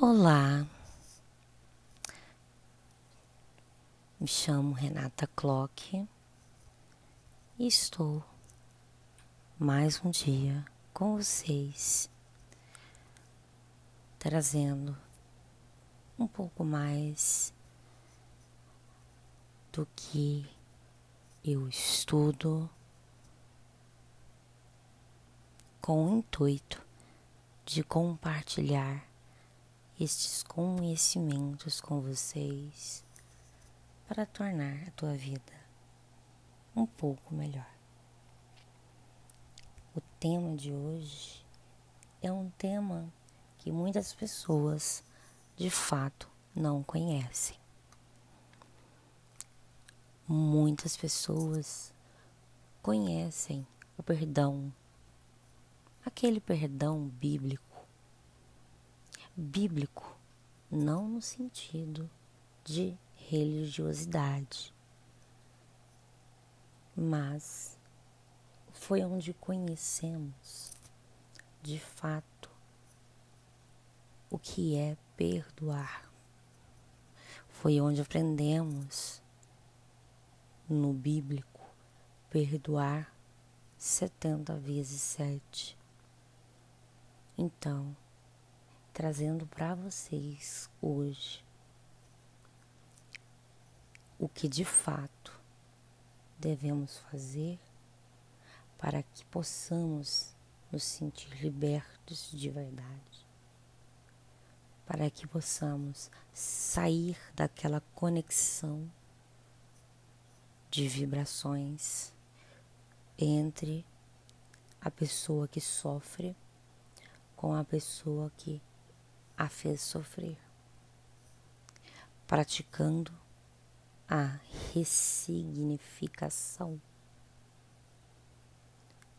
Olá, me chamo Renata Clock e estou mais um dia com vocês, trazendo um pouco mais do que eu estudo com o intuito de compartilhar estes conhecimentos com vocês para tornar a tua vida um pouco melhor. O tema de hoje é um tema que muitas pessoas de fato não conhecem. Muitas pessoas conhecem o perdão, aquele perdão bíblico bíblico, não no sentido de religiosidade, mas foi onde conhecemos de fato o que é perdoar. Foi onde aprendemos no bíblico perdoar setenta vezes sete. Então, trazendo para vocês hoje o que de fato devemos fazer para que possamos nos sentir libertos de verdade, para que possamos sair daquela conexão de vibrações entre a pessoa que sofre com a pessoa que a fez sofrer, praticando a ressignificação,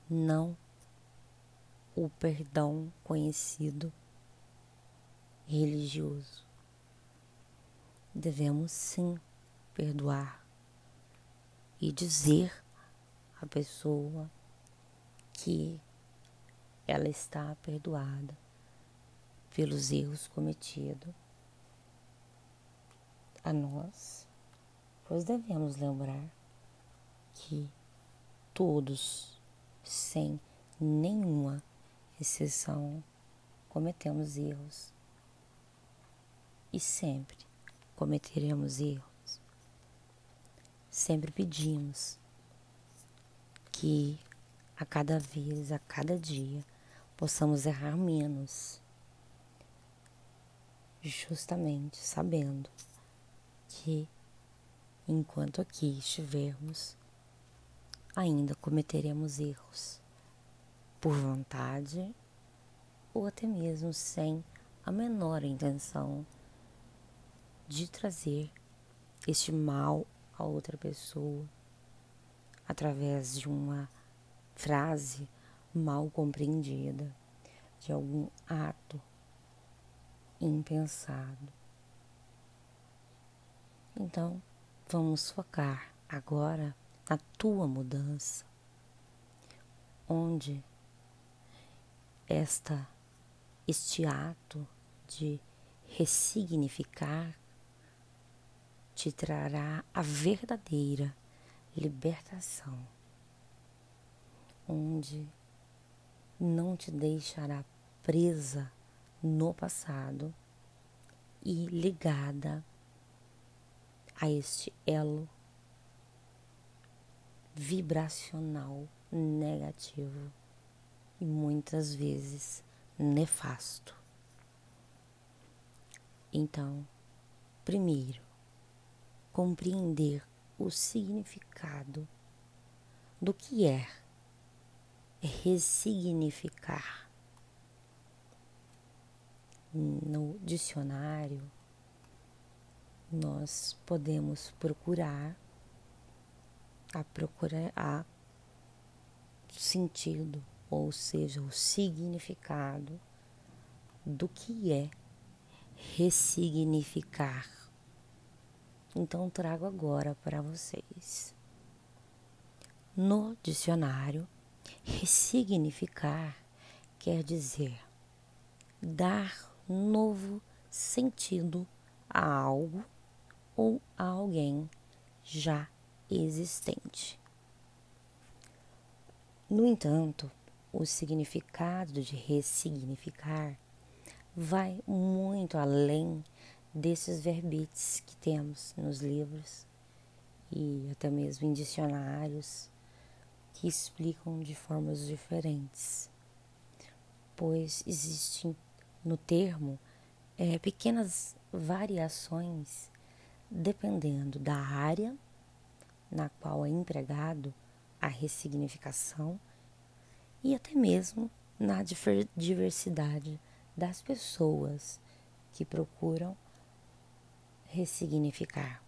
não o perdão conhecido religioso. Devemos sim perdoar e dizer à pessoa que ela está perdoada pelos erros cometidos a nós, pois devemos lembrar que todos, sem nenhuma exceção, cometemos erros e sempre cometeremos erros. Sempre pedimos que a cada vez, a cada dia, possamos errar menos justamente sabendo que enquanto aqui estivermos, ainda cometeremos erros por vontade ou até mesmo sem a menor intenção de trazer este mal a outra pessoa através de uma frase mal compreendida, de algum ato impensado. Então, vamos focar agora na tua mudança, onde esta este ato de ressignificar te trará a verdadeira libertação, onde não te deixará presa no passado e ligada a este elo vibracional negativo e muitas vezes nefasto. Então, primeiro, compreender o significado do que é ressignificar no dicionário, nós podemos procurar a procurar a sentido, ou seja, o significado do que é ressignificar. Então trago agora para vocês. No dicionário, ressignificar quer dizer dar novo sentido a algo ou a alguém já existente. No entanto, o significado de ressignificar vai muito além desses verbetes que temos nos livros e até mesmo em dicionários que explicam de formas diferentes, pois existem no termo é, pequenas variações dependendo da área na qual é empregado a ressignificação e até mesmo na diversidade das pessoas que procuram ressignificar.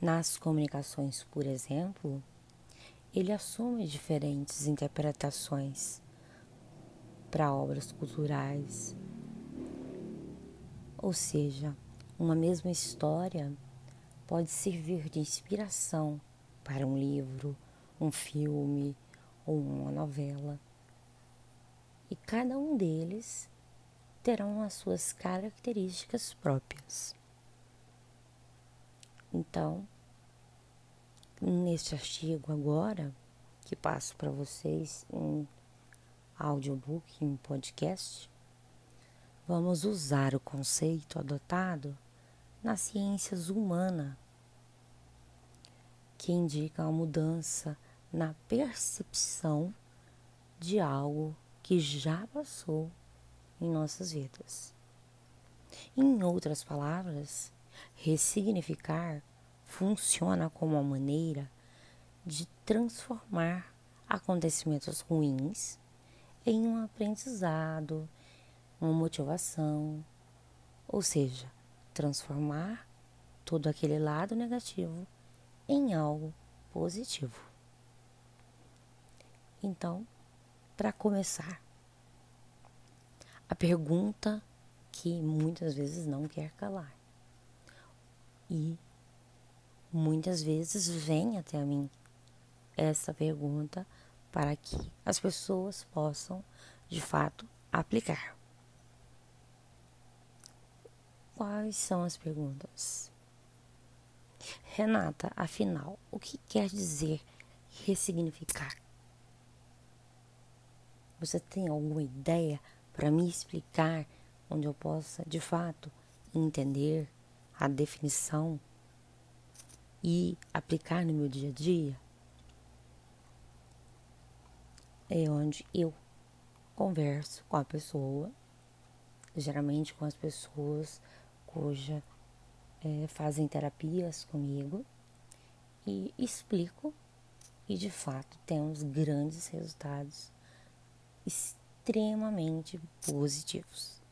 Nas comunicações, por exemplo, ele assume diferentes interpretações para obras culturais. Ou seja, uma mesma história pode servir de inspiração para um livro, um filme ou uma novela. E cada um deles terão as suas características próprias. Então, neste artigo agora, que passo para vocês audiobook, em podcast, vamos usar o conceito adotado nas ciências humanas, que indica a mudança na percepção de algo que já passou em nossas vidas. Em outras palavras, ressignificar funciona como uma maneira de transformar acontecimentos ruins em um aprendizado, uma motivação, ou seja, transformar todo aquele lado negativo em algo positivo. Então, para começar, a pergunta que muitas vezes não quer calar. E muitas vezes vem até mim essa pergunta para que as pessoas possam, de fato, aplicar. Quais são as perguntas? Renata, afinal, o que quer dizer ressignificar? Você tem alguma ideia para me explicar onde eu possa, de fato, entender a definição e aplicar no meu dia a dia, é onde eu converso com a pessoa, geralmente com as pessoas cuja é, fazem terapias comigo e explico e de fato temos grandes resultados extremamente positivos.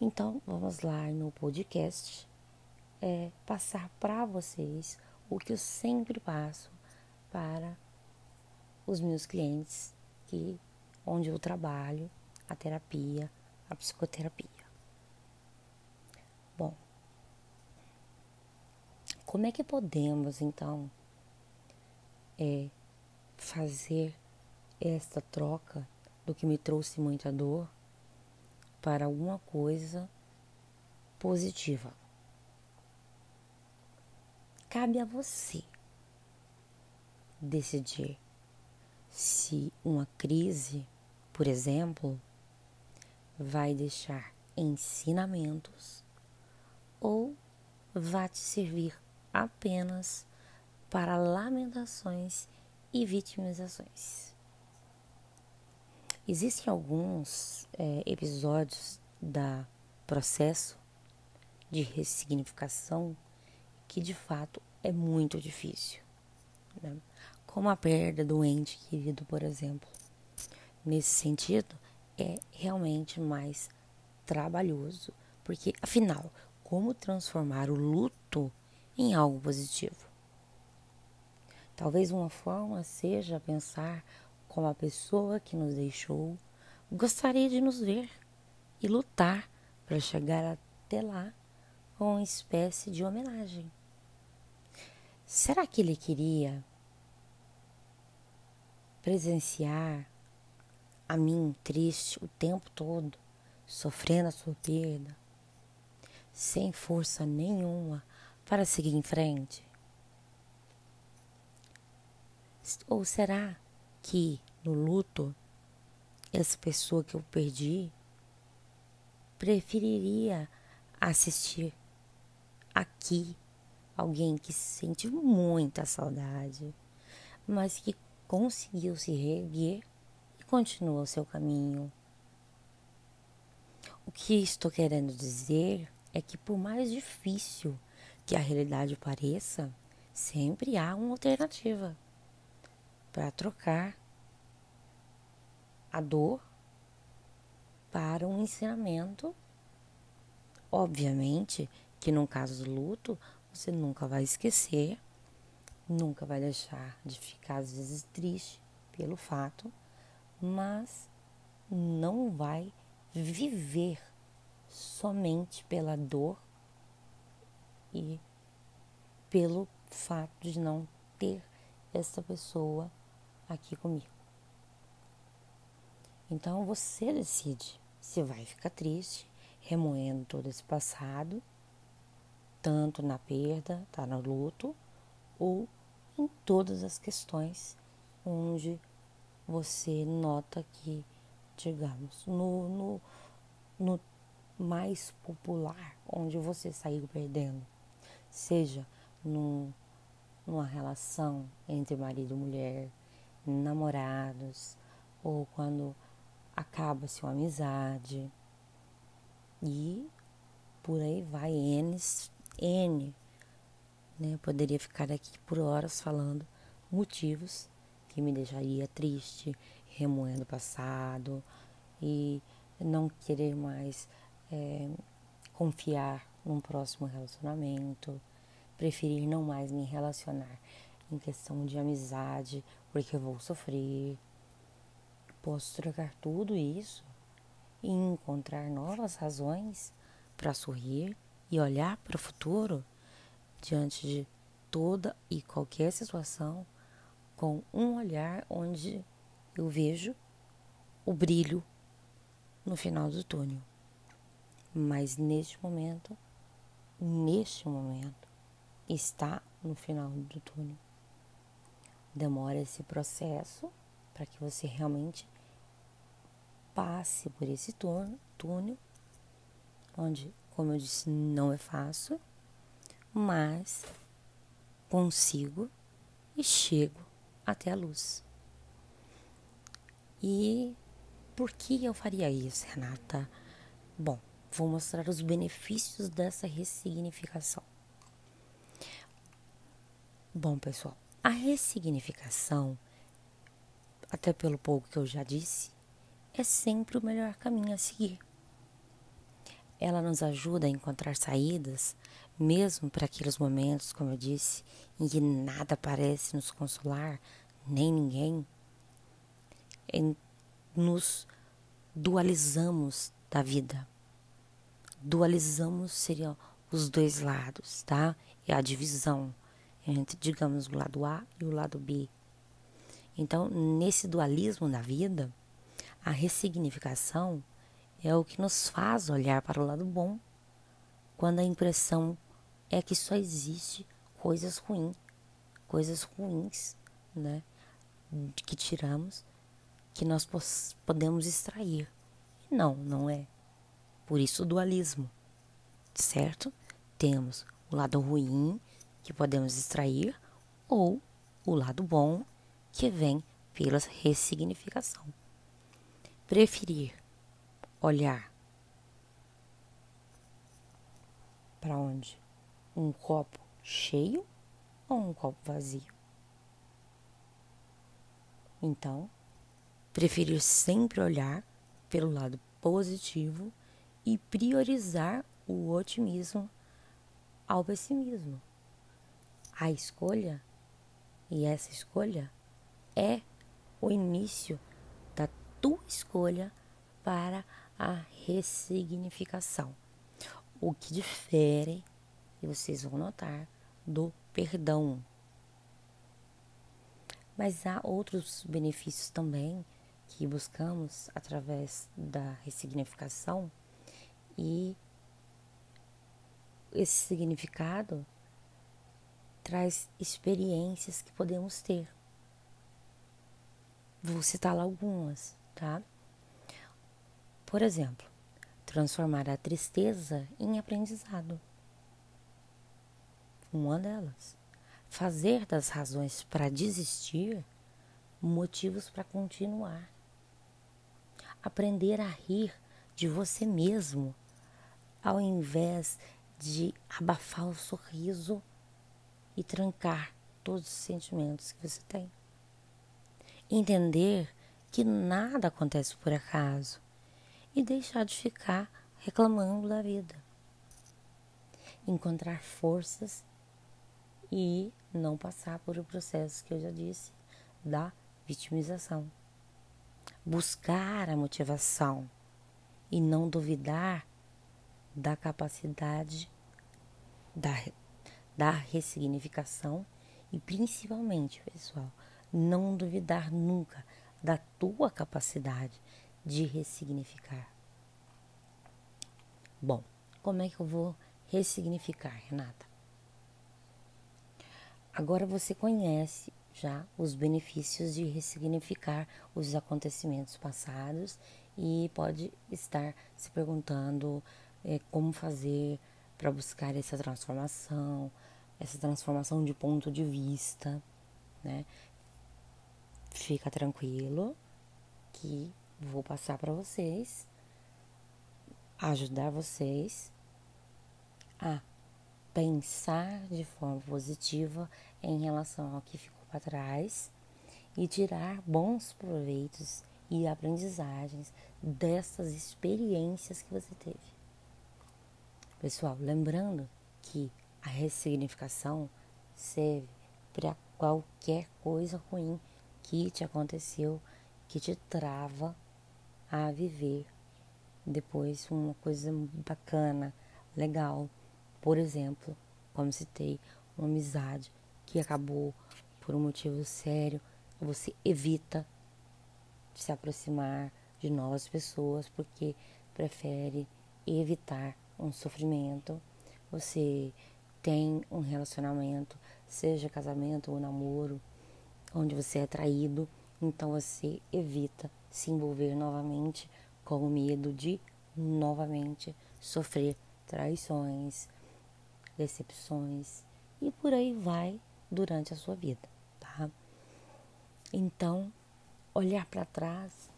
Então vamos lá no podcast é passar para vocês o que eu sempre passo para os meus clientes que onde eu trabalho a terapia, a psicoterapia. Bom, como é que podemos então é, fazer esta troca do que me trouxe muita dor para alguma coisa positiva? Cabe a você decidir se uma crise, por exemplo, vai deixar ensinamentos ou vai te servir apenas para lamentações e vitimizações. Existem alguns é, episódios da processo de ressignificação que de fato é muito difícil. Né? Como a perda do ente querido, por exemplo. Nesse sentido, é realmente mais trabalhoso, porque afinal, como transformar o luto em algo positivo? Talvez uma forma seja pensar como a pessoa que nos deixou gostaria de nos ver e lutar para chegar até lá com uma espécie de homenagem. Será que ele queria presenciar a caminho triste o tempo todo, sofrendo a sua perda, sem força nenhuma para seguir em frente? Ou será que no luto, essa pessoa que eu perdi preferiria assistir aqui alguém que sente muita saudade, mas que conseguiu se reerguer e continua o seu caminho. O que estou querendo dizer é que, por mais difícil que a realidade pareça, sempre há uma alternativa para trocar a dor para um ensinamento. Obviamente que num caso de luto, você nunca vai esquecer, nunca vai deixar de ficar às vezes triste pelo fato, mas não vai viver somente pela dor e pelo fato de não ter essa pessoa aqui comigo. Então você decide se vai ficar triste, remoendo todo esse passado, tanto na perda, tá no luto, ou em todas as questões onde você nota que, digamos, no, no, no mais popular, onde você saiu perdendo, seja numa relação entre marido e mulher, namorados, ou quando acaba-se uma amizade e por aí vai N, N né? Poderia ficar aqui por horas falando motivos que me deixaria triste, remoendo o passado e não querer mais é, confiar num próximo relacionamento, preferir não mais me relacionar em questão de amizade, porque eu vou sofrer, Posso trocar tudo isso e encontrar novas razões para sorrir e olhar para o futuro diante de toda e qualquer situação com um olhar onde eu vejo o brilho no final do túnel. Mas neste momento, neste momento, está no final do túnel. Demora esse processo para que você realmente passe por esse túnel, onde, como eu disse, não é fácil, mas consigo e chego até a luz. E por que eu faria isso, Renata? Bom, vou mostrar os benefícios dessa ressignificação. Bom, pessoal, a ressignificação, até pelo pouco que eu já disse, é sempre o melhor caminho a seguir. Ela nos ajuda a encontrar saídas, mesmo para aqueles momentos, como eu disse, em que nada parece nos consolar, nem ninguém. Em, nos dualizamos da vida. Dualizamos seriam os dois lados, tá? É a divisão entre, digamos, o lado A e o lado B. Então, nesse dualismo da vida, a ressignificação é o que nos faz olhar para o lado bom, quando a impressão é que só existe coisas ruins, coisas ruins, né, que tiramos, que nós podemos extrair. Não, não é. Por isso o dualismo, certo? Temos o lado ruim que podemos extrair ou o lado bom que vem pela ressignificação preferir olhar para onde? Um copo cheio ou um copo vazio? Então, preferir sempre olhar pelo lado positivo e priorizar o otimismo ao pessimismo. A escolha, e essa escolha, é o início tua escolha para a ressignificação. O que difere, e vocês vão notar, do perdão. Mas há outros benefícios também que buscamos através da ressignificação e esse significado traz experiências que podemos ter. Vou citar algumas, tá? Por exemplo, transformar a tristeza em aprendizado. Uma delas. Fazer das razões para desistir motivos para continuar. Aprender a rir de você mesmo, ao invés de abafar o sorriso e trancar todos os sentimentos que você tem. Entender que nada acontece por acaso e deixar de ficar reclamando da vida. Encontrar forças e não passar por o processo que eu já disse da vitimização. Buscar a motivação e não duvidar da capacidade da, da ressignificação e principalmente, pessoal, não duvidar nunca da tua capacidade de ressignificar. Bom, como é que eu vou ressignificar, Renata? Agora você conhece já os benefícios de ressignificar os acontecimentos passados e pode estar se perguntando é, como fazer para buscar essa transformação, essa transformação de ponto de vista, né? Fica tranquilo que vou passar para vocês, ajudar vocês a pensar de forma positiva em relação ao que ficou para trás e tirar bons proveitos e aprendizagens dessas experiências que você teve. Pessoal, lembrando que a ressignificação serve para qualquer coisa ruim que te aconteceu, que te trava a viver depois uma coisa bacana, legal. Por exemplo, como citei, uma amizade que acabou por um motivo sério, você evita se aproximar de novas pessoas porque prefere evitar um sofrimento, você tem um relacionamento, seja casamento ou namoro, onde você é traído, então você evita se envolver novamente com o medo de novamente sofrer traições, decepções e por aí vai durante a sua vida, tá? Então, olhar para trás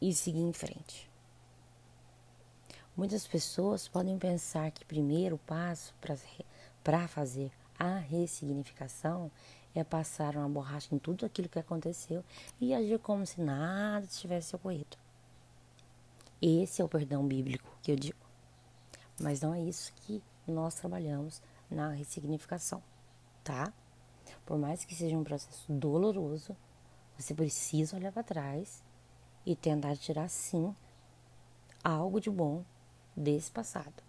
e seguir em frente. Muitas pessoas podem pensar que o primeiro passo para fazer a ressignificação é passar uma borracha em tudo aquilo que aconteceu e agir como se nada tivesse ocorrido. Esse é o perdão bíblico que eu digo. Mas não é isso que nós trabalhamos na ressignificação, tá? Por mais que seja um processo doloroso, você precisa olhar para trás e tentar tirar sim algo de bom desse passado.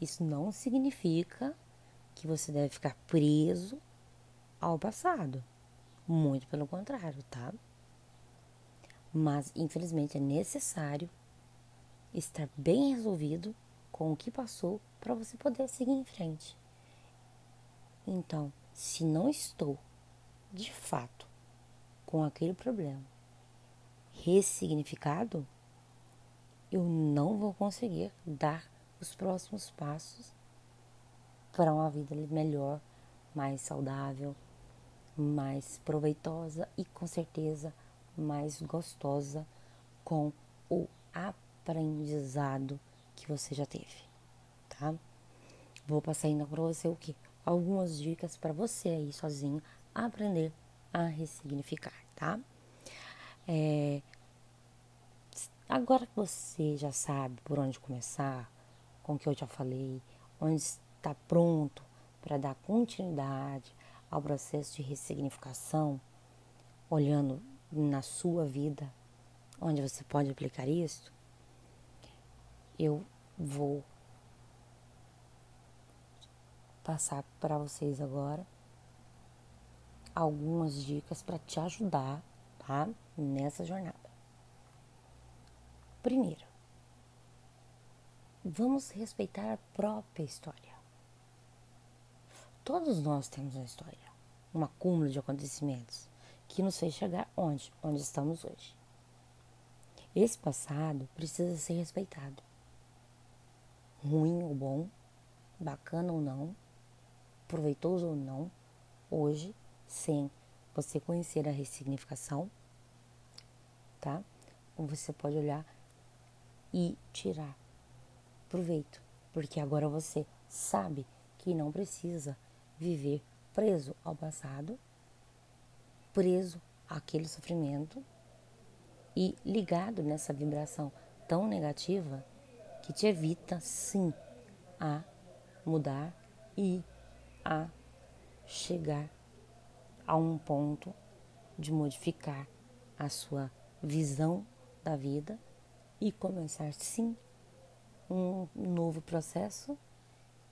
Isso não significa que você deve ficar preso ao passado. Muito pelo contrário, tá? Mas infelizmente é necessário estar bem resolvido com o que passou para você poder seguir em frente. Então, se não estou de fato com aquele problema ressignificado, eu não vou conseguir dar os próximos passos para uma vida melhor, mais saudável, mais proveitosa e com certeza mais gostosa com o aprendizado que você já teve, tá? Vou passar ainda para você o que? Algumas dicas para você aí sozinho aprender a ressignificar, tá? É, Agora que você já sabe por onde começar, com o que eu já falei, onde está pronto para dar continuidade ao processo de ressignificação, olhando na sua vida, onde você pode aplicar isso, eu vou passar para vocês agora algumas dicas para te ajudar tá? Nessa jornada. Primeiro, vamos respeitar a própria história. Todos nós temos uma história, um acúmulo de acontecimentos que nos fez chegar onde? Onde estamos hoje. Esse passado precisa ser respeitado. Ruim ou bom, bacana ou não, proveitoso ou não, hoje, sem você conhecer a ressignificação, tá? Você pode olhar e tirar proveito, porque agora você sabe que não precisa viver preso ao passado, preso àquele sofrimento e ligado nessa vibração tão negativa que te evita sim a mudar e a chegar a um ponto de modificar a sua visão da vida e começar sim um novo processo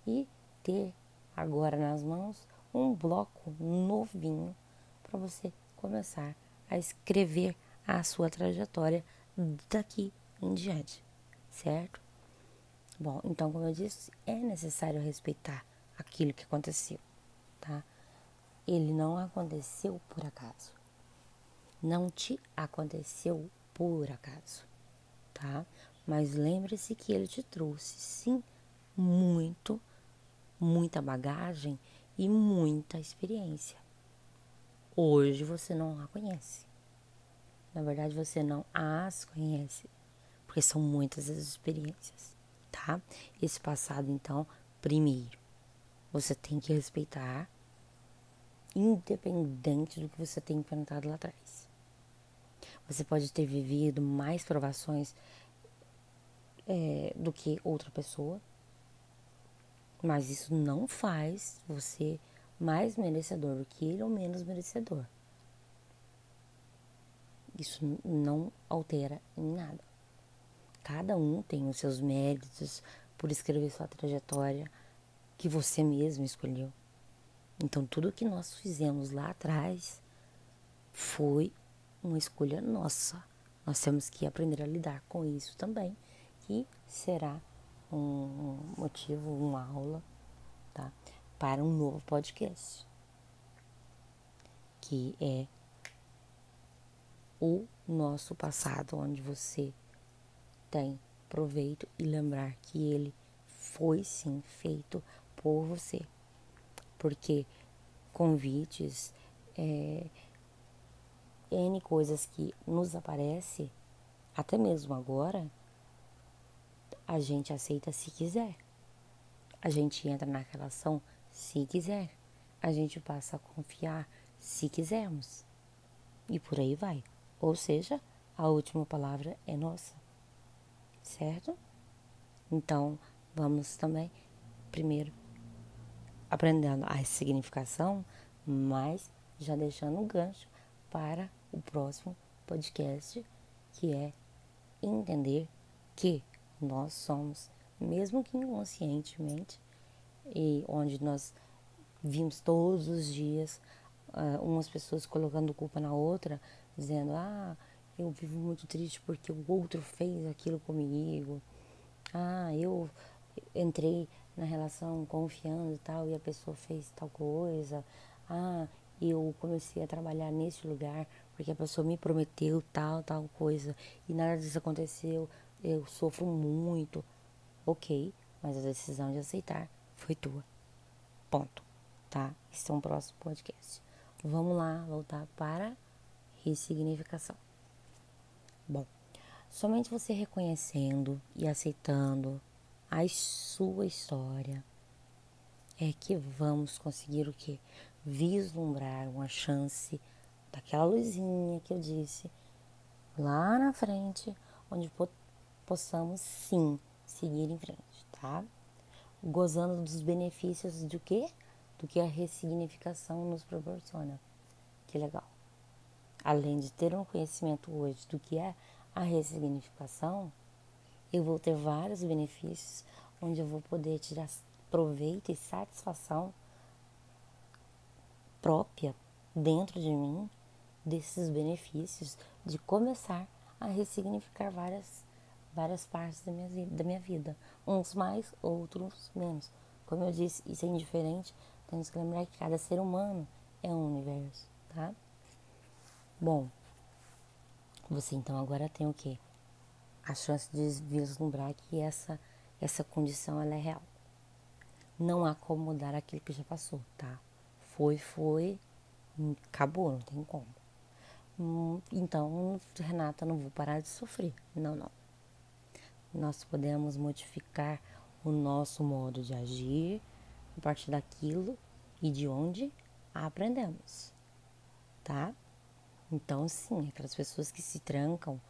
e ter agora nas mãos um bloco novinho para você começar a escrever a sua trajetória daqui em diante, certo? Bom, então, como eu disse, é necessário respeitar aquilo que aconteceu, tá? Ele não aconteceu por acaso. Não te aconteceu por acaso, tá? Mas lembre-se que ele te trouxe, sim, muito, muita bagagem e muita experiência. Hoje você não a conhece. Na verdade, você não as conhece, porque são muitas as experiências, tá? Esse passado, então, primeiro, você tem que respeitar, independente do que você tenha enfrentado lá atrás. Você pode ter vivido mais provações é, do que outra pessoa, mas isso não faz você mais merecedor do que ele ou menos merecedor. Isso não altera em nada. Cada um tem os seus méritos por escrever sua trajetória que você mesmo escolheu. Então, tudo que nós fizemos lá atrás foi uma escolha nossa. Nós temos que aprender a lidar com isso também, que será um motivo, uma aula, tá? Para um novo podcast, que é o nosso passado, onde você tem proveito e lembrar que ele foi sim feito por você. Porque convites, é, N coisas que nos aparece, até mesmo agora, a gente aceita se quiser. A gente entra na relação se quiser. A gente passa a confiar se quisermos. E por aí vai. Ou seja, a última palavra é nossa. Certo? Então, vamos também, primeiro, aprendendo a significação, mas já deixando um gancho para o próximo podcast, que é entender que nós somos, mesmo que inconscientemente, e onde nós vimos todos os dias uh, umas pessoas colocando culpa na outra, dizendo: Ah, eu vivo muito triste porque o outro fez aquilo comigo. Ah, eu entrei na relação confiando e tal e a pessoa fez tal coisa. Ah, eu comecei a trabalhar nesse lugar porque a pessoa me prometeu tal, tal coisa e nada disso aconteceu. Eu sofro muito. Ok, mas a decisão de aceitar foi tua. Ponto. Tá? Esse é um próximo podcast. Vamos lá voltar para ressignificação. Bom, somente você reconhecendo e aceitando a sua história é que vamos conseguir o que? Vislumbrar uma chance daquela luzinha que eu disse lá na frente, onde possamos sim seguir em frente, tá? Gozando dos benefícios do que? Do que a ressignificação nos proporciona. Que legal além de ter um conhecimento hoje do que é a ressignificação, eu vou ter vários benefícios onde eu vou poder tirar proveito e satisfação própria dentro de mim desses benefícios de começar a ressignificar várias, várias partes da minha, da minha vida. Uns mais, outros menos. Como eu disse, isso é indiferente. Temos que lembrar que cada ser humano é um universo, tá? Bom, você então agora tem o quê? A chance de vislumbrar que essa, essa condição ela é real. Não há como mudar aquilo que já passou, tá? Foi, foi, acabou, não tem como. Hum, então, Renata, não vou parar de sofrer. Não, não. Nós podemos modificar o nosso modo de agir a partir daquilo e de onde aprendemos, tá? Então, sim, aquelas pessoas que se trancam,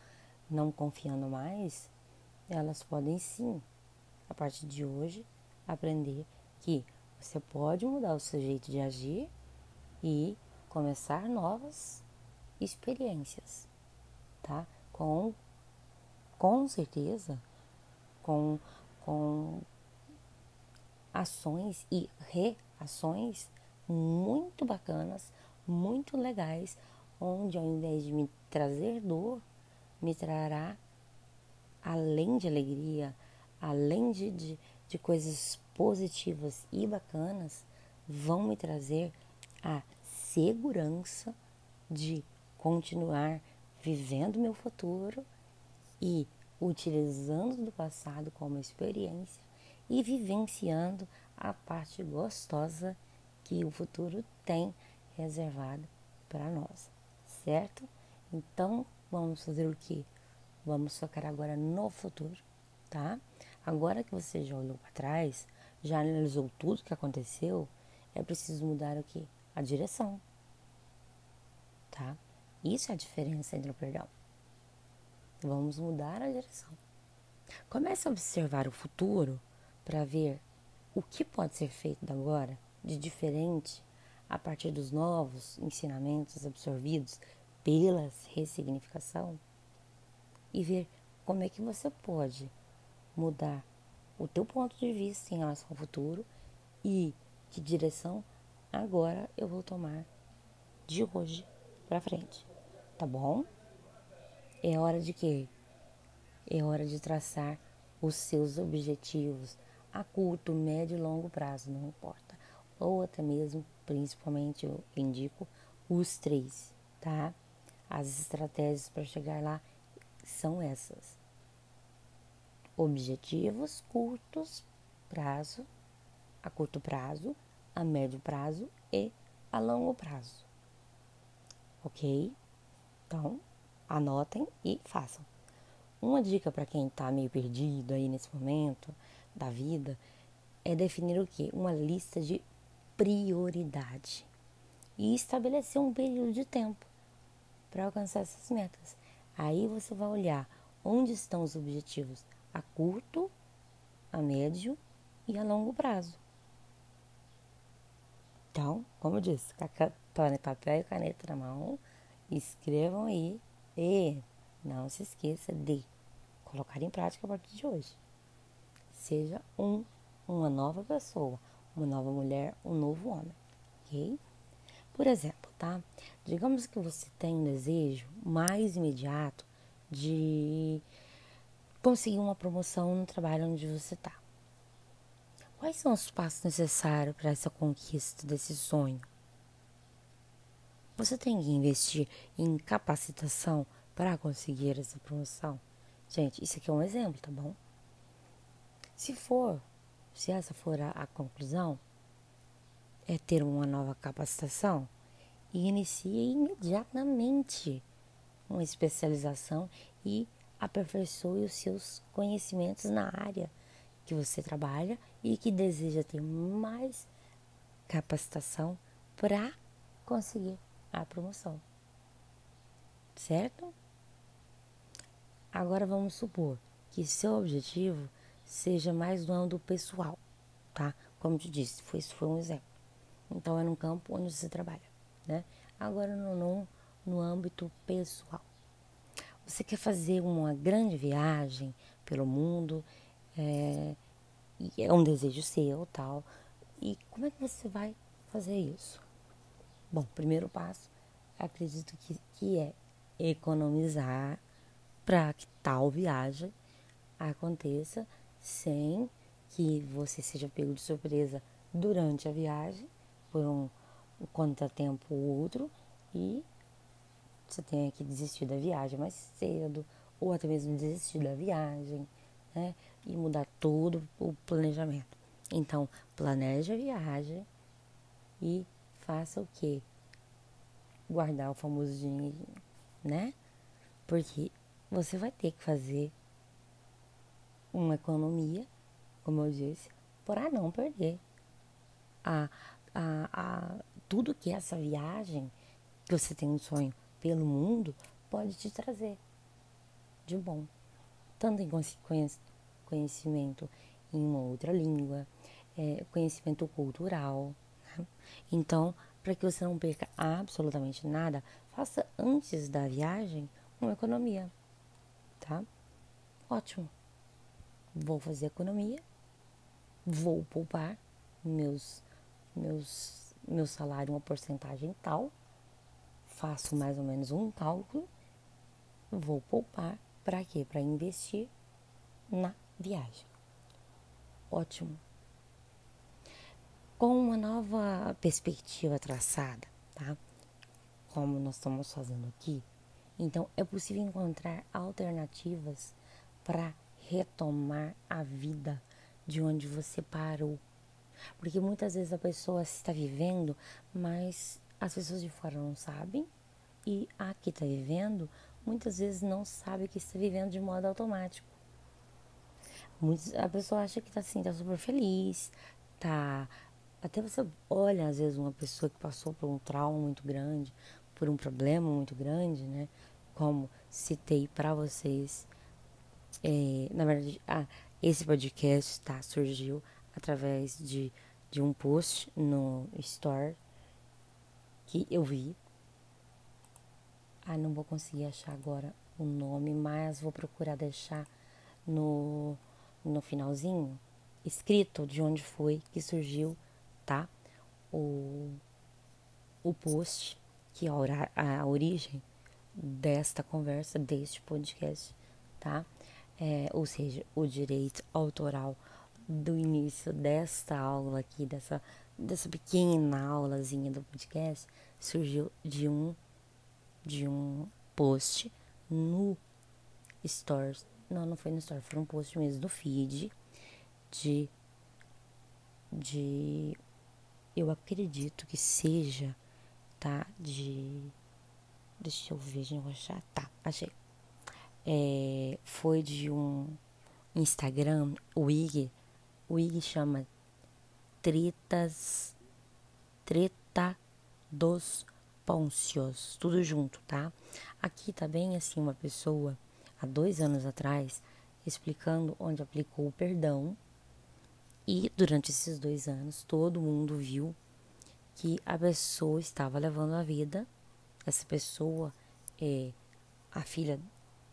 não confiando mais, elas podem sim, a partir de hoje, aprender que você pode mudar o seu jeito de agir e começar novas experiências, tá? Com, com certeza, com, com ações e reações muito bacanas, muito legais, onde ao invés de me trazer dor, me trará além de alegria, além de, de, de coisas positivas e bacanas, vão me trazer a segurança de continuar vivendo meu futuro e utilizando do passado como experiência e vivenciando a parte gostosa que o futuro tem reservado para nós, certo? Então, vamos fazer o que? Vamos focar agora no futuro, tá? Agora que você já olhou para trás, já analisou tudo que aconteceu, é preciso mudar o que? A direção, tá? Isso é a diferença entre o perdão. Vamos mudar a direção. Comece a observar o futuro para ver o que pode ser feito agora de diferente a partir dos novos ensinamentos absorvidos pela ressignificação e ver como é que você pode mudar o teu ponto de vista em relação ao futuro e que direção agora eu vou tomar de hoje para frente, tá bom? É hora de quê? É hora de traçar os seus objetivos a curto, médio e longo prazo, não importa. Ou até mesmo, principalmente, eu indico os três, tá? As estratégias para chegar lá são essas: objetivos curtos prazo, a curto prazo, a médio prazo e a longo prazo. Ok? Então, anotem e façam. Uma dica para quem está meio perdido aí nesse momento da vida é definir o que? Uma lista de prioridade e estabelecer um período de tempo para alcançar essas metas. Aí você vai olhar onde estão os objetivos a curto, a médio e a longo prazo. Então, como eu disse, papel e caneta na mão, escrevam aí e não se esqueça de colocar em prática a partir de hoje. Seja um, uma nova pessoa, uma nova mulher, um novo homem, ok? Por exemplo, tá? Digamos que você tem um desejo mais imediato de conseguir uma promoção no trabalho onde você está. Quais são os passos necessários para essa conquista desse sonho? Você tem que investir em capacitação para conseguir essa promoção. Gente, isso aqui é um exemplo, tá bom? Se for, se essa for a, a conclusão, é ter uma nova capacitação e inicie imediatamente uma especialização e aperfeiçoe os seus conhecimentos na área que você trabalha e que deseja ter mais capacitação para conseguir a promoção. Certo? Agora vamos supor que seu objetivo seja mais no âmbito pessoal, tá? Como te disse, foi, isso foi um exemplo. Então é no campo onde você trabalha, né? Agora no, no, no âmbito pessoal. Você quer fazer uma grande viagem pelo mundo, é, é um desejo seu, tal. E como é que você vai fazer isso? Bom, primeiro passo, acredito que que é economizar para que tal viagem aconteça sem que você seja pego de surpresa durante a viagem por um, contratempo ou outro e você tenha que desistir da viagem mais cedo ou até mesmo desistir da viagem, né? E mudar todo o planejamento. Então, planeje a viagem e faça o que? Guardar o famoso dinheiro, né? Porque você vai ter que fazer uma economia, como eu disse, para não perder a, a, a, tudo que essa viagem que você tem um sonho pelo mundo pode te trazer de bom. Tanto em conhecimento em uma outra língua, é, conhecimento cultural. Então, para que você não perca absolutamente nada, faça antes da viagem uma economia, tá? Ótimo. Vou fazer economia, vou poupar meus, meus, meu salário, uma porcentagem tal, faço mais ou menos um cálculo, vou poupar para quê? Para investir na viagem. Ótimo. Com uma nova perspectiva traçada, tá? Como nós estamos fazendo aqui, então é possível encontrar alternativas para retomar a vida de onde você parou. Porque muitas vezes a pessoa está vivendo, mas as pessoas de fora não sabem e a que está vivendo muitas vezes não sabe que está vivendo de modo automático. A pessoa acha que está assim, tá super feliz, tá. Até você olha, às vezes, uma pessoa que passou por um trauma muito grande, por um problema muito grande, né? Como citei para vocês. É, na verdade, ah, esse podcast tá, surgiu através de, de um post no Store que eu vi. Ah, não vou conseguir achar agora o nome, mas vou procurar deixar no, no finalzinho escrito de onde foi que surgiu, tá? O, o post, que é a, a origem desta conversa, deste podcast, tá? É, ou seja, o direito autoral do início desta aula aqui, dessa, dessa pequena aulazinha do podcast, surgiu de um de um post no Stories. Não, não foi no Stories, foi um post mesmo do feed de de eu acredito que seja, tá? De deixa eu ver, gente, vou achar. Tá, achei. É, foi de um Instagram, o IG o IG chama Tretas, Treta dos Pôncios, tudo junto, tá? Aqui tá bem assim uma pessoa, há dois anos atrás, explicando onde aplicou o perdão. E durante esses dois anos, todo mundo viu que a pessoa estava levando a vida. Essa pessoa é a filha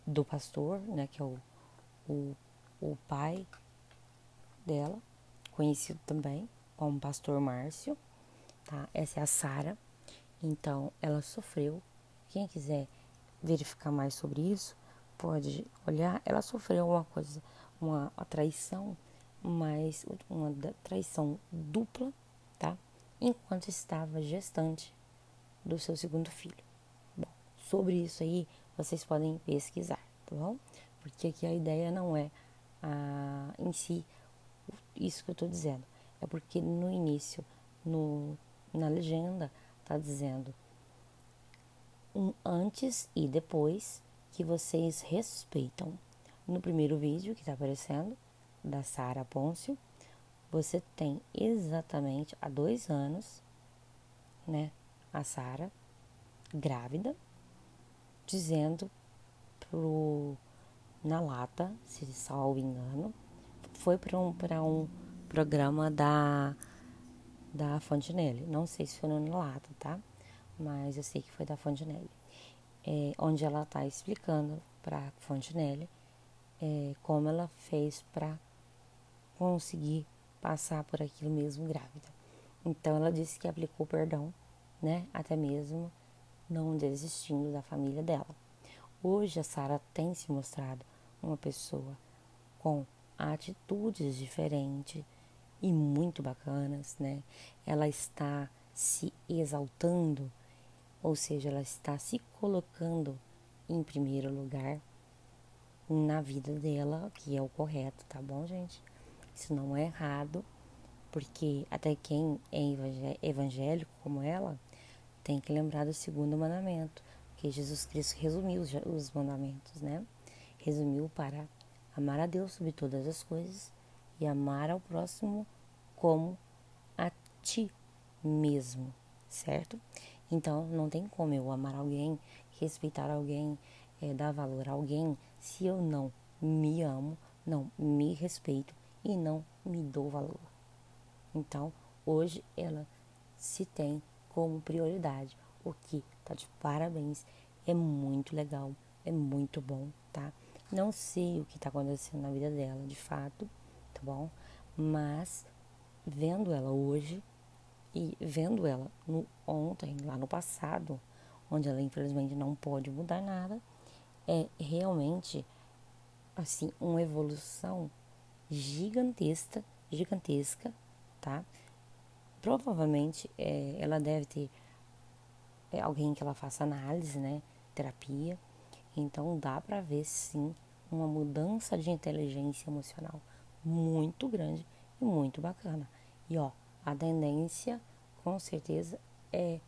do pastor, né, que é o, o, o pai dela, conhecido também como Pastor Márcio, tá? Essa é a Sara. Então, ela sofreu. Quem quiser verificar mais sobre isso, pode olhar. Ela sofreu uma coisa, uma, uma traição, mas uma traição dupla, tá? Enquanto estava gestante do seu segundo filho. Bom, sobre isso aí, vocês podem pesquisar, tá bom? Porque aqui a ideia não é a, em si isso que eu estou dizendo. É porque no início, no, na legenda, está dizendo um antes e depois que vocês respeitam. No primeiro vídeo que está aparecendo, da Sara Pôncio, você tem exatamente há dois anos, né, a Sara grávida, dizendo pro, na lata, se salvo engano, foi para um, um programa da, da Fontenelle. Não sei se foi no Lata, tá? Mas eu sei que foi da Fontenelle. É, onde ela está explicando para a Fontenelle é, como ela fez para conseguir passar por aquilo mesmo grávida. Então ela disse que aplicou perdão, né? Até mesmo não desistindo da família dela. Hoje a Sara tem se mostrado uma pessoa com atitudes diferentes e muito bacanas, né? Ela está se exaltando, ou seja, ela está se colocando em primeiro lugar na vida dela, que é o correto, tá bom, gente? Isso não é errado, porque até quem é evangélico como ela tem que lembrar do segundo mandamento, que Jesus Cristo resumiu os mandamentos, né? Resumiu para amar a Deus sobre todas as coisas e amar ao próximo como a ti mesmo, certo? Então não tem como eu amar alguém, respeitar alguém, é, dar valor a alguém se eu não me amo, não me respeito e não me dou valor. Então hoje ela se tem como prioridade, o que tá de parabéns, é muito legal, é muito bom, tá? Não sei o que tá acontecendo na vida dela, de fato, tá bom? Mas vendo ela hoje e vendo ela no, ontem, lá no passado, onde ela infelizmente não pode mudar nada, é realmente assim uma evolução gigantesca, gigantesca, tá? Provavelmente é, ela deve ter é, alguém que ela faça análise, né? Terapia. Então dá para ver sim uma mudança de inteligência emocional muito grande e muito bacana. E ó, a tendência com certeza é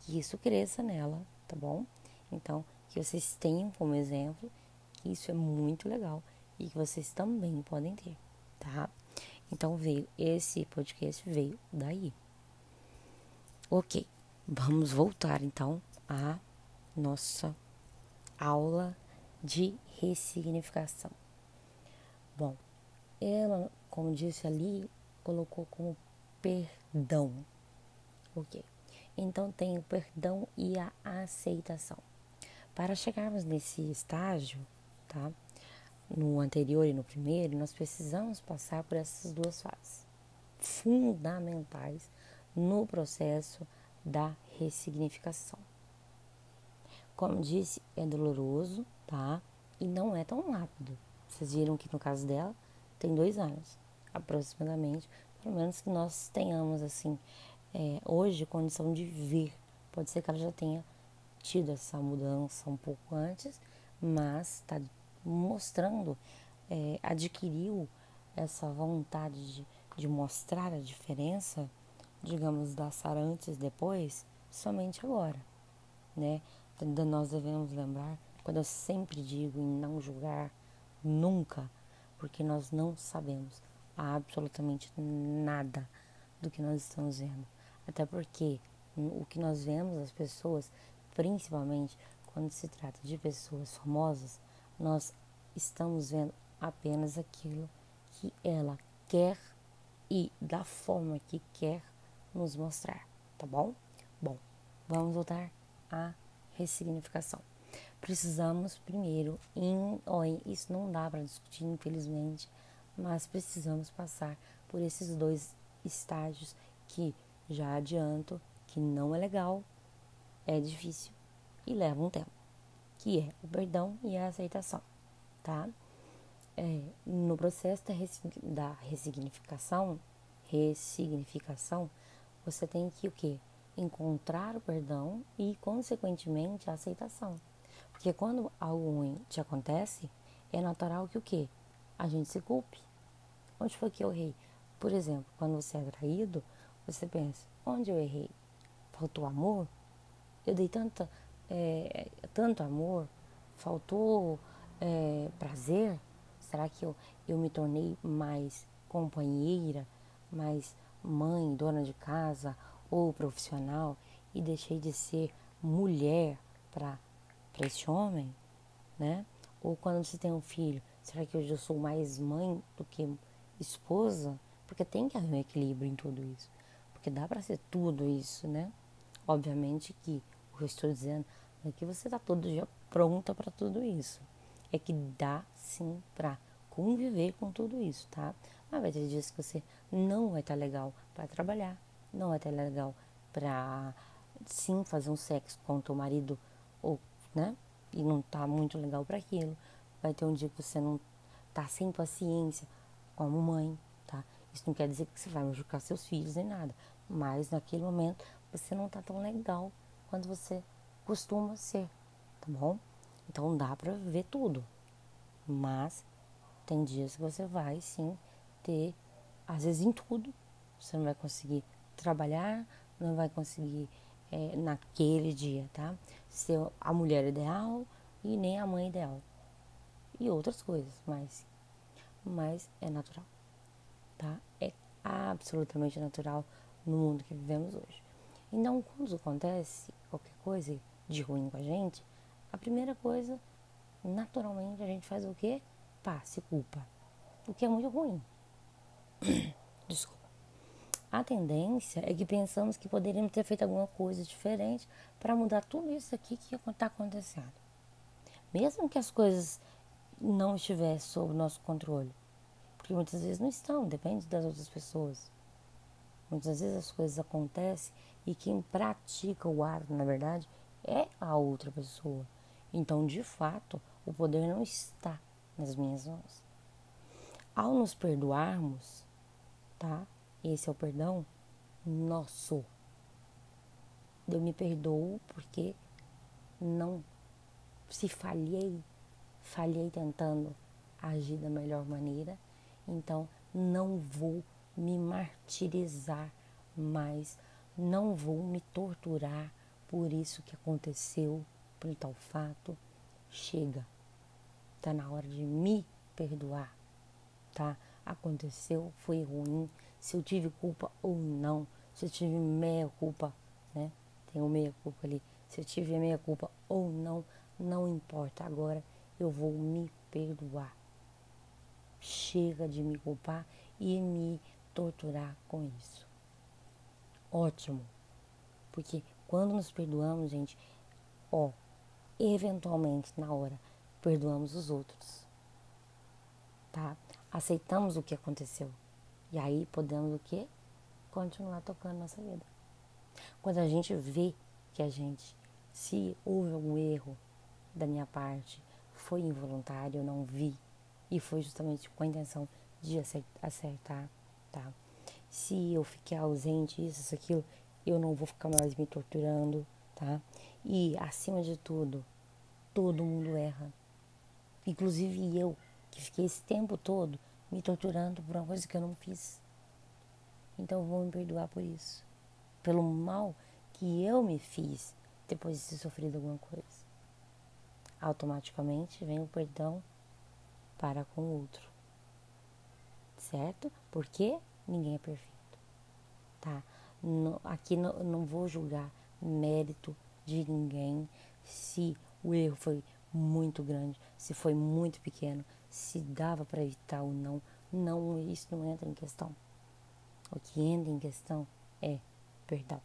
que isso cresça nela, tá bom? Então, que vocês tenham como exemplo que isso é muito legal e que vocês também podem ter, tá? Então veio, esse podcast veio daí. Ok, vamos voltar então à nossa aula de ressignificação. Bom, ela, como disse ali, colocou como perdão. Ok, então tem o perdão e a aceitação. Para chegarmos nesse estágio, tá? No anterior e no primeiro, nós precisamos passar por essas duas fases fundamentais no processo da ressignificação. Como disse, é doloroso, tá? E não é tão rápido. Vocês viram que no caso dela tem dois anos, aproximadamente, pelo menos que nós tenhamos assim é, hoje condição de ver. Pode ser que ela já tenha tido essa mudança um pouco antes, mas está mostrando, é, adquiriu essa vontade de, de mostrar a diferença, digamos, da Sara antes e depois, somente agora, né? Nós devemos lembrar, quando eu sempre digo em não julgar, nunca, porque nós não sabemos absolutamente nada do que nós estamos vendo. Até porque o que nós vemos as pessoas, principalmente quando se trata de pessoas famosas, nós estamos vendo apenas aquilo que ela quer e da forma que quer nos mostrar, tá bom? Bom, vamos voltar à ressignificação. Precisamos primeiro, em, isso não dá para discutir, infelizmente, mas precisamos passar por esses dois estágios que já adianto que não é legal, é difícil e leva um tempo que é o perdão e a aceitação, tá? É, no processo da, da ressignificação, ressignificação, você tem que o quê? Encontrar o perdão e, consequentemente, a aceitação. Porque quando algo ruim te acontece, é natural que o quê? A gente se culpe. Onde foi que eu errei? Por exemplo, quando você é traído, você pensa, onde eu errei? Faltou amor? Eu dei tanta é, tanto amor? Faltou é, prazer? Será que eu, eu me tornei mais companheira, mais mãe, dona de casa ou profissional e deixei de ser mulher para esse homem, né? Ou quando você tem um filho, será que hoje eu sou mais mãe do que esposa? Porque tem que haver um equilíbrio em tudo isso. Porque dá para ser tudo isso, né? Obviamente que o que eu estou dizendo é que você está todo dia pronta para tudo isso. É que dá sim para conviver com tudo isso, tá? Mas vai ter dias que você não vai estar tá legal para trabalhar, não vai estar tá legal para sim fazer um sexo com o teu marido ou, né? E não tá muito legal para aquilo. Vai ter um dia que você não tá sem paciência como mãe, tá? Isso não quer dizer que você vai machucar seus filhos nem nada, mas naquele momento você não tá tão legal quanto você costuma ser, tá bom? Então dá para ver tudo. Mas tem dias que você vai sim ter, às vezes em tudo, você não vai conseguir trabalhar, não vai conseguir é, naquele dia, tá? Ser a mulher ideal e nem a mãe ideal. E outras coisas, mas, mas é natural, tá? É absolutamente natural no mundo que vivemos hoje. Então, quando acontece qualquer coisa de ruim com a gente, a primeira coisa, naturalmente, a gente faz o quê? Pá, se culpa. O que é muito ruim. Desculpa. A tendência é que pensamos que poderíamos ter feito alguma coisa diferente para mudar tudo isso aqui que está acontecendo. Mesmo que as coisas não estivessem sob nosso controle. Porque muitas vezes não estão, depende das outras pessoas. Muitas vezes as coisas acontecem e quem pratica o ato, na verdade, é a outra pessoa. Então, de fato, o poder não está nas minhas mãos. Ao nos perdoarmos, tá? Esse é o perdão nosso. Eu me perdoo porque não se falhei, falhei tentando agir da melhor maneira, então não vou me martirizar mais, não vou me torturar por isso que aconteceu, por tal fato. Chega. Tá na hora de me perdoar, tá? Aconteceu, foi ruim, se eu tive culpa ou não, se eu tive meia culpa, né? Tem o meia culpa ali. Se eu tive meia culpa ou não, não importa. Agora eu vou me perdoar. Chega de me culpar e me torturar com isso. Ótimo. Porque quando nos perdoamos, gente, ó, eventualmente na hora, perdoamos os outros. Tá? Aceitamos o que aconteceu. E aí podemos o quê? Continuar tocando nossa vida. Quando a gente vê que a gente, se houve algum erro da minha parte, foi involuntário, eu não vi, e foi justamente com a intenção de acertar, tá? Se eu fiquei ausente, isso, isso, aquilo, eu não vou ficar mais me torturando, tá? E, acima de tudo, todo mundo erra. Inclusive eu, que fiquei esse tempo todo me torturando por uma coisa que eu não fiz. Então vou me perdoar por isso. Pelo mal que eu me fiz depois de ter sofrido alguma coisa. Automaticamente vem o perdão para com o outro. Certo? Porque ninguém é perfeito. Tá? No, aqui no, não vou julgar mérito de ninguém se o erro foi muito grande, se foi muito pequeno, se dava para evitar ou não, não, isso não entra em questão. O que entra em questão é perdão.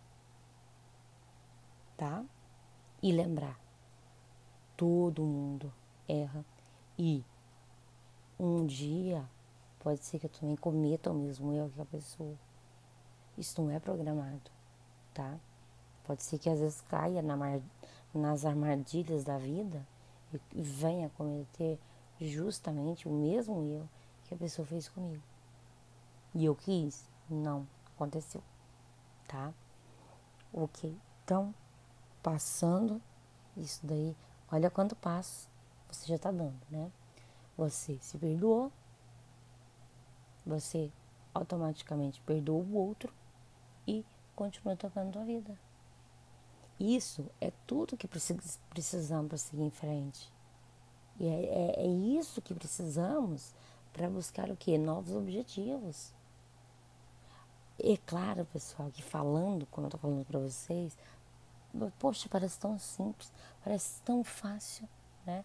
Tá? E lembrar, todo mundo erra e um dia pode ser que eu também cometa o mesmo erro que a pessoa. Isso não é programado, tá? Pode ser que às vezes caia na mar, nas armadilhas da vida e venha cometer justamente o mesmo erro que a pessoa fez comigo. E eu quis? Não, aconteceu. Tá? Ok. Então, passando isso daí, olha quanto passo você já tá dando, né? Você se perdoou, você automaticamente perdoou o outro e continua tocando a vida. Isso é tudo que precisamos para seguir em frente. E é, é, é isso que precisamos para buscar o que? Novos objetivos. É claro, pessoal, que falando, como eu estou falando para vocês, poxa, parece tão simples, parece tão fácil, né?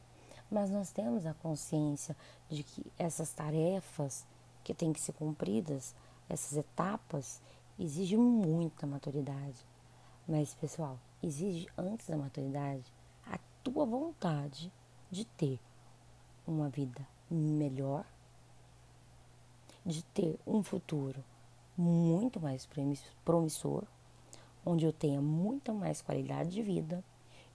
Mas nós temos a consciência de que essas tarefas que têm que ser cumpridas, essas etapas, exigem muita maturidade. Mas, pessoal, exige antes da maturidade a tua vontade de ter uma vida melhor, de ter um futuro muito mais promissor, onde eu tenha muita mais qualidade de vida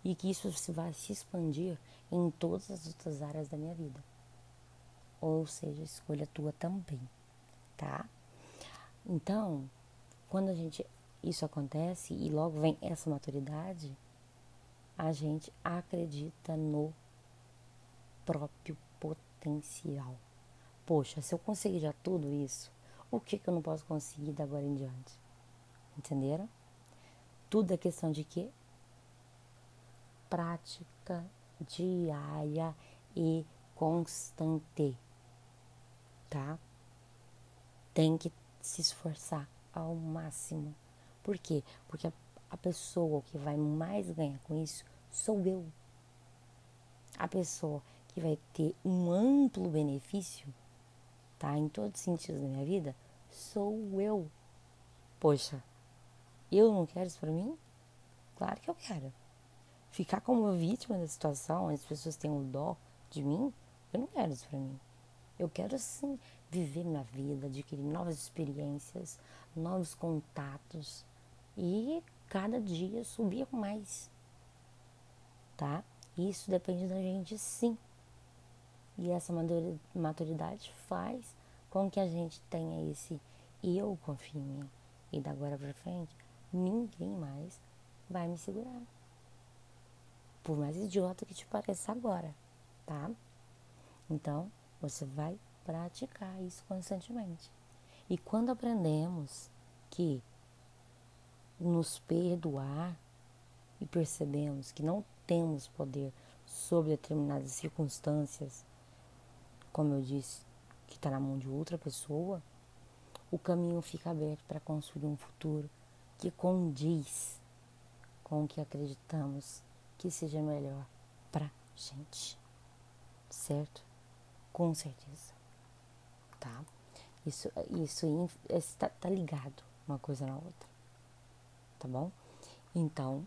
e que isso vai se expandir em todas as outras áreas da minha vida. Ou seja, escolha tua também, tá? Então, quando a gente isso acontece e logo vem essa maturidade, a gente acredita no próprio potencial. Poxa, se eu conseguir já tudo isso, o que, que eu não posso conseguir da agora em diante? Entenderam? Tudo é questão de quê? Prática diária e constante, tá? Tem que se esforçar ao máximo. Por quê? Porque a, a pessoa que vai mais ganhar com isso sou eu. A pessoa que vai ter um amplo benefício, tá? Em todos os sentidos da minha vida, sou eu. Poxa, eu não quero isso pra mim? Claro que eu quero. Ficar como vítima da situação, as pessoas têm um dó de mim, eu não quero isso pra mim. Eu quero sim viver minha vida, adquirir novas experiências, novos contatos e cada dia subir mais. Tá? Isso depende da gente sim. E essa maturidade faz com que a gente tenha esse eu confio em mim. E da agora pra frente, ninguém mais vai me segurar. Por mais idiota que te pareça agora, tá? Então, você vai praticar isso constantemente. E quando aprendemos que nos perdoar e percebemos que não temos poder sobre determinadas circunstâncias como eu disse, que está na mão de outra pessoa, o caminho fica aberto para construir um futuro que condiz com o que acreditamos que seja melhor para gente, certo? Com certeza, tá? Isso, isso está tá ligado uma coisa na outra, tá bom? Então,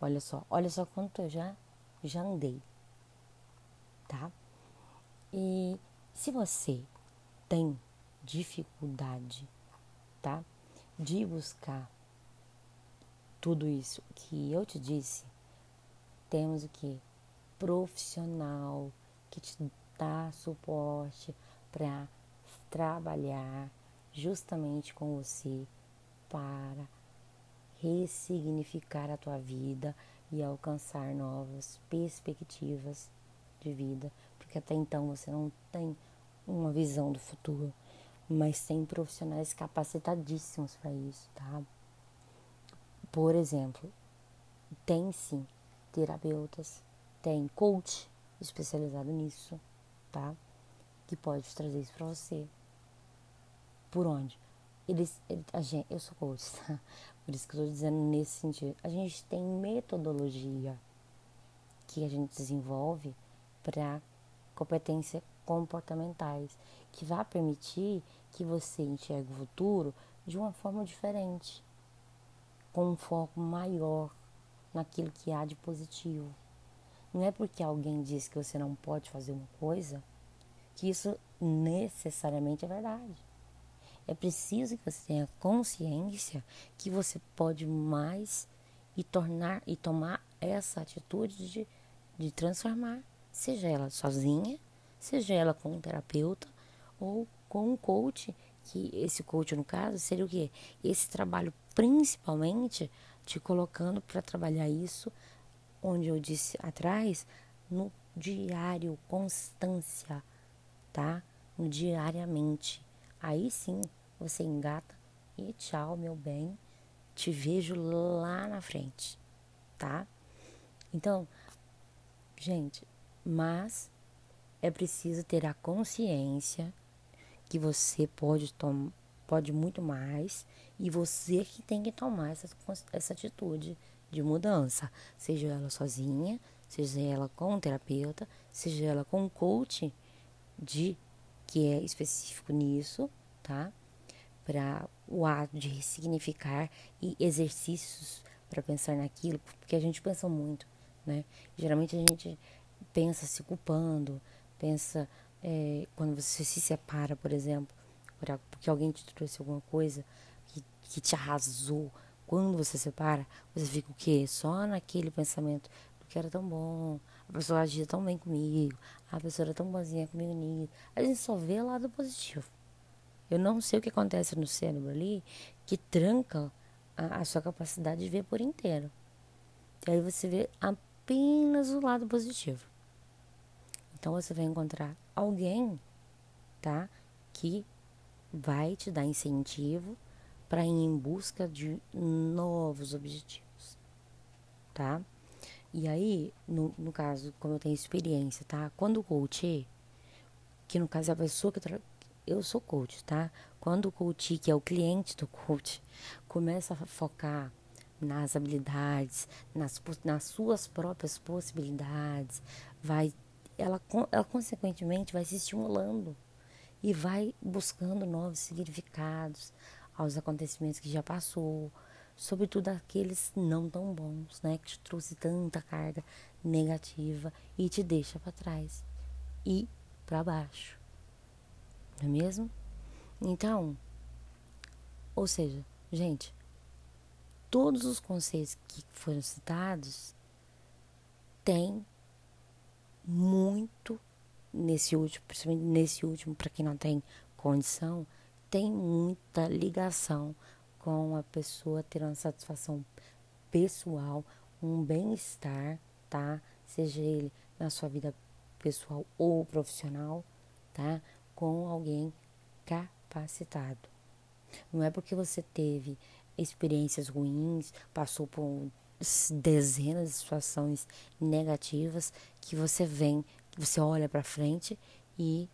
olha só, olha só quanto eu já já andei, tá? E se você tem dificuldade, tá? De buscar tudo isso que eu te disse, temos o que? Profissional que te dá suporte para trabalhar justamente com você para ressignificar a tua vida e alcançar novas perspectivas de vida, porque até então você não tem uma visão do futuro, mas tem profissionais capacitadíssimos para isso, tá? Por exemplo, tem sim terapeutas, tem coach especializado nisso, tá? Que pode trazer isso para você. Por onde? Eles, a gente, eu sou coach, tá? Por isso que eu tô dizendo nesse sentido. A gente tem metodologia que a gente desenvolve para competências comportamentais, que vai permitir que você enxergue o futuro de uma forma diferente, com um foco maior naquilo que há de positivo. Não é porque alguém diz que você não pode fazer uma coisa que isso necessariamente é verdade. É preciso que você tenha consciência que você pode mais e tornar e tomar essa atitude de, de transformar seja ela sozinha, seja ela com um terapeuta ou com um coach, que esse coach no caso seria o quê? Esse trabalho principalmente te colocando para trabalhar isso, onde eu disse atrás, no diário, constância, tá? Diariamente. Aí sim você engata e tchau, meu bem. Te vejo lá na frente, tá? Então, gente, mas é preciso ter a consciência que você pode tomar pode muito mais e você que tem que tomar essa, essa atitude de mudança, seja ela sozinha, seja ela com um terapeuta, seja ela com um coach de que é específico nisso, tá? Para o ato de ressignificar e exercícios para pensar naquilo, porque a gente pensa muito, né? Geralmente a gente pensa se culpando, pensa é, quando você se separa, por exemplo, porque alguém te trouxe alguma coisa que, que te arrasou Quando você separa, você fica o quê? Só naquele pensamento do que era tão bom, a pessoa agia tão bem comigo, a pessoa era tão boazinha comigo nisso. A gente só vê o lado positivo. Eu não sei o que acontece no cérebro ali que tranca a, a sua capacidade de ver por inteiro. E aí você vê apenas o lado positivo. Então você vai encontrar alguém, tá? Que vai te dar incentivo para ir em busca de novos objetivos, tá? E aí, no, no caso, como eu tenho experiência, tá? Quando o coach, que no caso é a pessoa que eu sou coach, tá? Quando o coach, que é o cliente do coach, começa a focar nas habilidades, nas, nas suas próprias possibilidades, vai, ela, ela consequentemente vai se estimulando e vai buscando novos significados, aos acontecimentos que já passou, sobretudo aqueles não tão bons, né, que te trouxe tanta carga negativa e te deixa para trás e para baixo. Não é mesmo? Então, ou seja, gente, todos os conceitos que foram citados têm muito nesse último, principalmente nesse último, para quem não tem condição, tem muita ligação com a pessoa ter uma satisfação pessoal, um bem-estar, tá? Seja ele na sua vida pessoal ou profissional, tá? Com alguém capacitado. Não é porque você teve experiências ruins, passou por dezenas de situações negativas que você vem, você olha para frente e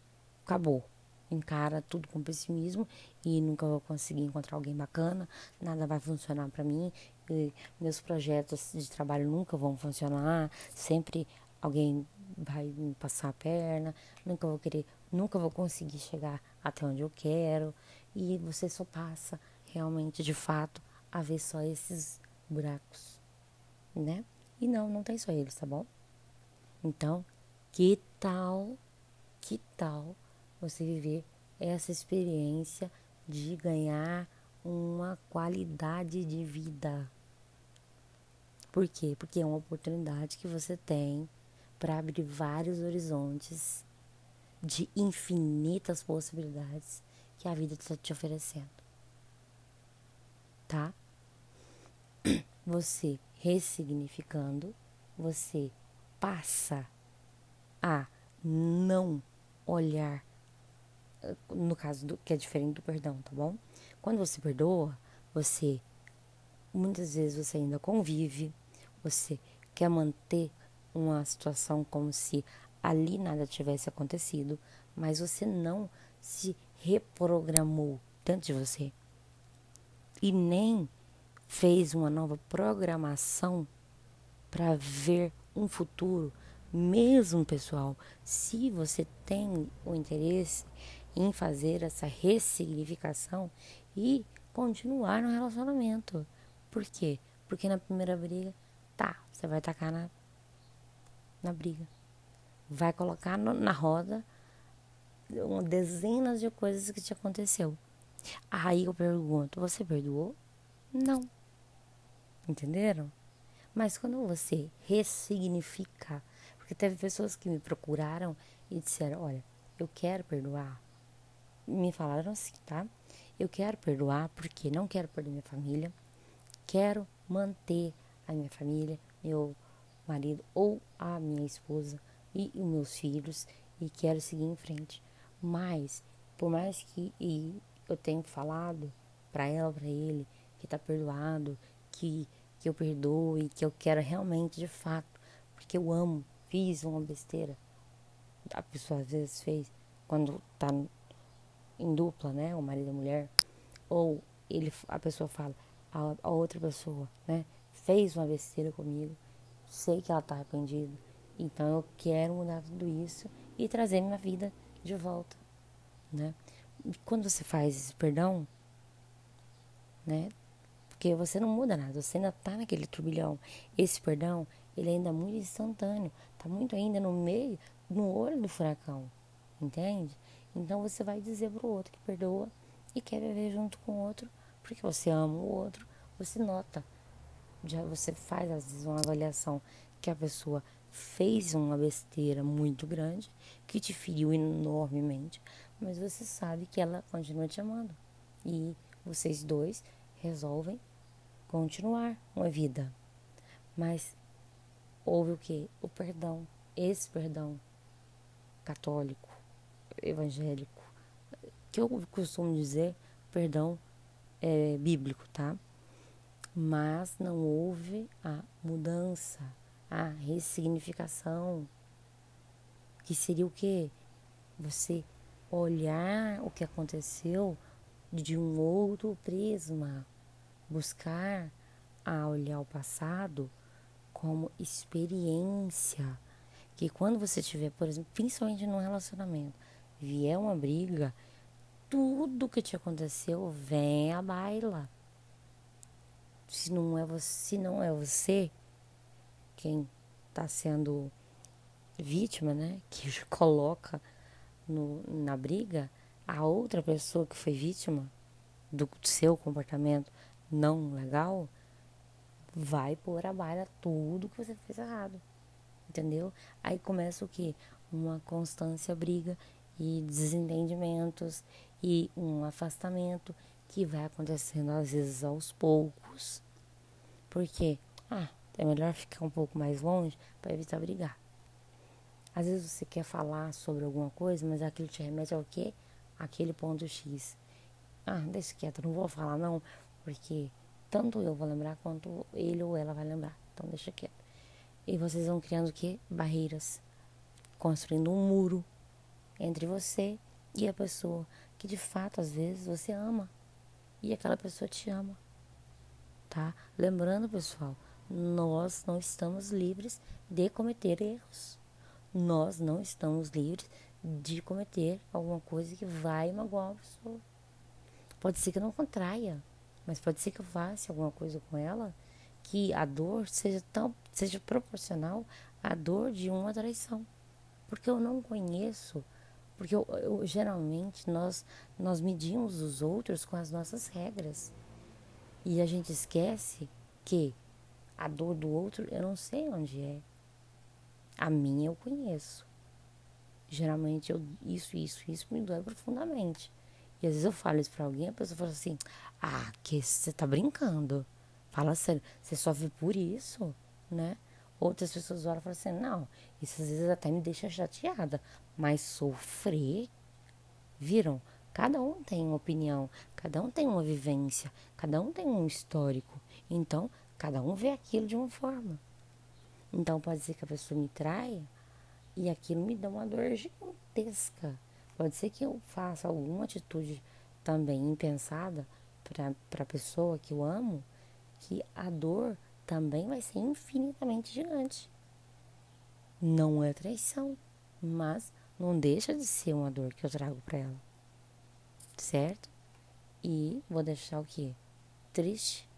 acabou encara tudo com pessimismo e nunca vou conseguir encontrar alguém bacana, nada vai funcionar para mim, meus projetos de trabalho nunca vão funcionar, sempre alguém vai me passar a perna, nunca vou querer, nunca vou conseguir chegar até onde eu quero e você só passa realmente de fato a ver só esses buracos, né? E não, não tem só eles, tá bom? Então, que tal, que tal você viver essa experiência de ganhar uma qualidade de vida. Por quê? Porque é uma oportunidade que você tem para abrir vários horizontes de infinitas possibilidades que a vida está te oferecendo. Tá? Você ressignificando, você passa a não olhar no caso do que é diferente do perdão, tá bom? Quando você perdoa, você muitas vezes você ainda convive, você quer manter uma situação como se ali nada tivesse acontecido, mas você não se reprogramou dentro de você e nem fez uma nova programação para ver um futuro, mesmo pessoal, se você tem o interesse em fazer essa ressignificação e continuar no relacionamento. Por quê? Porque na primeira briga, tá, você vai tacar na, na briga. Vai colocar no, na roda dezenas de coisas que te aconteceu. Aí eu pergunto, você perdoou? Não. Entenderam? Mas quando você ressignifica, porque teve pessoas que me procuraram e disseram, olha, eu quero perdoar, me falaram assim, tá? Eu quero perdoar porque não quero perder minha família, quero manter a minha família, meu marido ou a minha esposa e os meus filhos e quero seguir em frente. Mas, por mais que eu tenha falado para ela, para ele, que tá perdoado, que, que eu perdoe, que eu quero realmente de fato, porque eu amo, fiz uma besteira. A pessoa às vezes fez quando tá em dupla, né? O marido e a mulher. Ou ele, a pessoa fala, a, a outra pessoa, né? Fez uma besteira comigo, sei que ela tá arrependida. Então eu quero mudar tudo isso e trazer minha vida de volta, né? E quando você faz esse perdão, né? Porque você não muda nada, você ainda tá naquele turbilhão. Esse perdão, ele ainda é muito instantâneo, tá muito ainda no meio, no olho do furacão, entende? Então você vai dizer pro outro que perdoa e quer viver junto com o outro, porque você ama o outro, você nota, já você faz às vezes uma avaliação que a pessoa fez uma besteira muito grande, que te feriu enormemente, mas você sabe que ela continua te amando. E vocês dois resolvem continuar uma vida. Mas houve o que? O perdão, esse perdão católico, evangélico, que eu costumo dizer, perdão é, bíblico, tá? Mas não houve a mudança, a ressignificação, que seria o que? Você olhar o que aconteceu de um outro prisma, buscar a olhar o passado como experiência. Que quando você tiver, por exemplo, principalmente num relacionamento, vier uma briga, tudo que te aconteceu vem à baila. Se não é você, se não é você quem está sendo vítima, né, que coloca no, na briga a outra pessoa que foi vítima do seu comportamento não legal, vai pôr a baila tudo que você fez errado. Entendeu? Aí começa o que? Uma constância briga e desentendimentos e um afastamento que vai acontecendo às vezes aos poucos. Porque, ah, é melhor ficar um pouco mais longe para evitar brigar. Às vezes você quer falar sobre alguma coisa, mas aquilo te remete ao quê? Aquele ponto X. Ah, deixa quieto, não vou falar não, porque tanto eu vou lembrar quanto ele ou ela vai lembrar. Então deixa quieto. E vocês vão criando o quê? Barreiras. Construindo um muro entre você e a pessoa que de fato às vezes você ama. E aquela pessoa te ama. Tá? Lembrando, pessoal, nós não estamos livres de cometer erros nós não estamos livres de cometer alguma coisa que vai magoar a pessoa. Pode ser que não contraia, mas pode ser que eu faça alguma coisa com ela que a dor seja tão seja proporcional à dor de uma traição. Porque eu não conheço, porque eu, eu, geralmente nós nós medimos os outros com as nossas regras. E a gente esquece que a dor do outro eu não sei onde é. A minha eu conheço. Geralmente eu isso, isso, isso me dói profundamente. E às vezes eu falo isso pra alguém, a pessoa fala assim: Ah, que você tá brincando. Fala sério, você sofre por isso, né? Outras pessoas olham e falam assim: Não, isso às vezes até me deixa chateada. Mas sofrer, viram? Cada um tem uma opinião, cada um tem uma vivência, cada um tem um histórico. Então, cada um vê aquilo de uma forma. Então pode ser que a pessoa me traia e aquilo me dá uma dor gigantesca. Pode ser que eu faça alguma atitude também impensada para a pessoa que eu amo, que a dor também vai ser infinitamente gigante. Não é traição, mas não deixa de ser uma dor que eu trago para ela. Certo? E vou deixar o quê? Triste.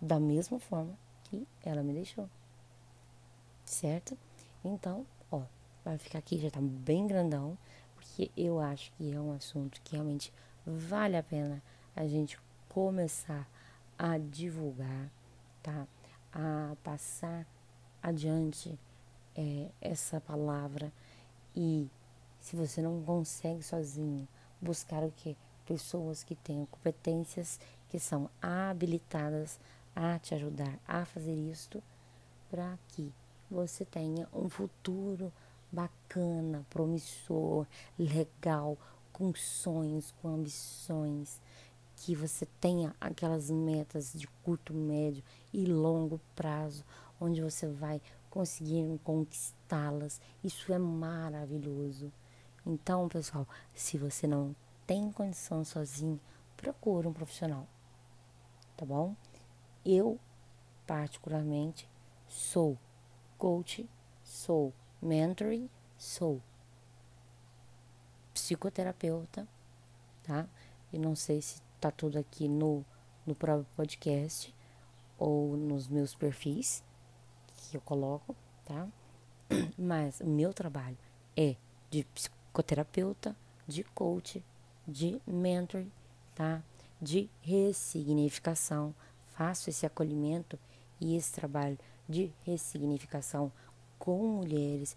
Da mesma forma que ela me deixou. Certo? Então, ó, vai ficar aqui, já tá bem grandão, porque eu acho que é um assunto que realmente vale a pena a gente começar a divulgar, tá? A passar adiante é, essa palavra. E se você não consegue sozinho buscar o que pessoas que tenham competências que são habilitadas a te ajudar a fazer isto para que você tenha um futuro bacana, promissor, legal, com sonhos, com ambições, que você tenha aquelas metas de curto, médio e longo prazo, onde você vai conseguir conquistá-las. Isso é maravilhoso. Então, pessoal, se você não tem condição sozinho, procure um profissional. Tá bom? Eu, particularmente, sou coach, sou mentoring, sou psicoterapeuta, tá? E não sei se tá tudo aqui no, no próprio podcast ou nos meus perfis que eu coloco, tá? Mas o meu trabalho é de psicoterapeuta, de coach, de mentor, tá? de ressignificação, faço esse acolhimento e esse trabalho de ressignificação com mulheres